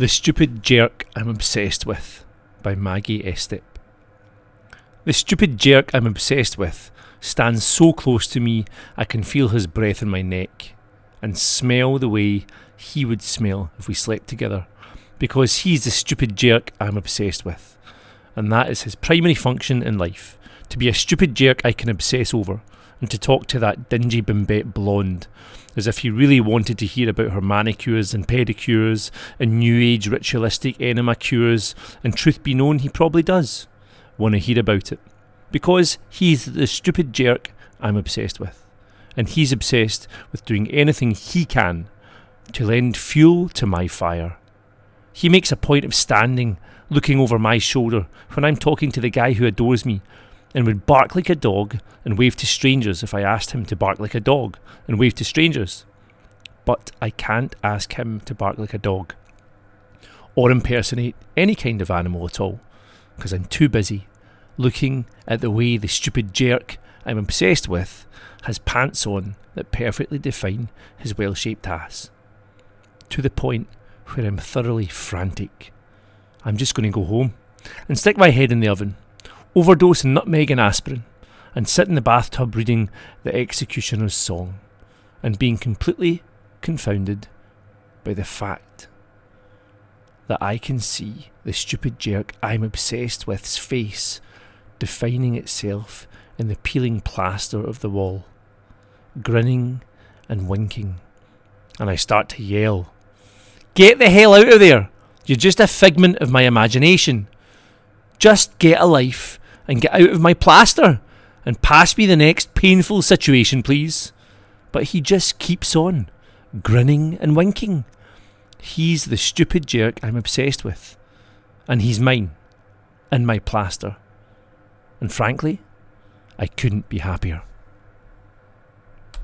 The Stupid Jerk I'm Obsessed With by Maggie Estep. The stupid jerk I'm obsessed with stands so close to me I can feel his breath in my neck and smell the way he would smell if we slept together because he's the stupid jerk I'm obsessed with. And that is his primary function in life to be a stupid jerk I can obsess over and to talk to that dingy bimbette blonde as if he really wanted to hear about her manicures and pedicures and new age ritualistic enema cures, and truth be known, he probably does want to hear about it. Because he's the stupid jerk I'm obsessed with. And he's obsessed with doing anything he can to lend fuel to my fire. He makes a point of standing, looking over my shoulder when I'm talking to the guy who adores me, and would bark like a dog and wave to strangers if I asked him to bark like a dog and wave to strangers. But I can't ask him to bark like a dog or impersonate any kind of animal at all because I'm too busy looking at the way the stupid jerk I'm obsessed with has pants on that perfectly define his well shaped ass. To the point where I'm thoroughly frantic. I'm just going to go home and stick my head in the oven overdose nutmeg and aspirin, and sit in the bathtub reading the executioner's song, and being completely confounded by the fact that I can see the stupid jerk I'm obsessed with's face defining itself in the peeling plaster of the wall, grinning and winking, and I start to yell, Get the hell out of there! You're just a figment of my imagination. Just get a life and get out of my plaster and pass me the next painful situation, please. But he just keeps on, grinning and winking. He's the stupid jerk I'm obsessed with. And he's mine, and my plaster. And frankly, I couldn't be happier.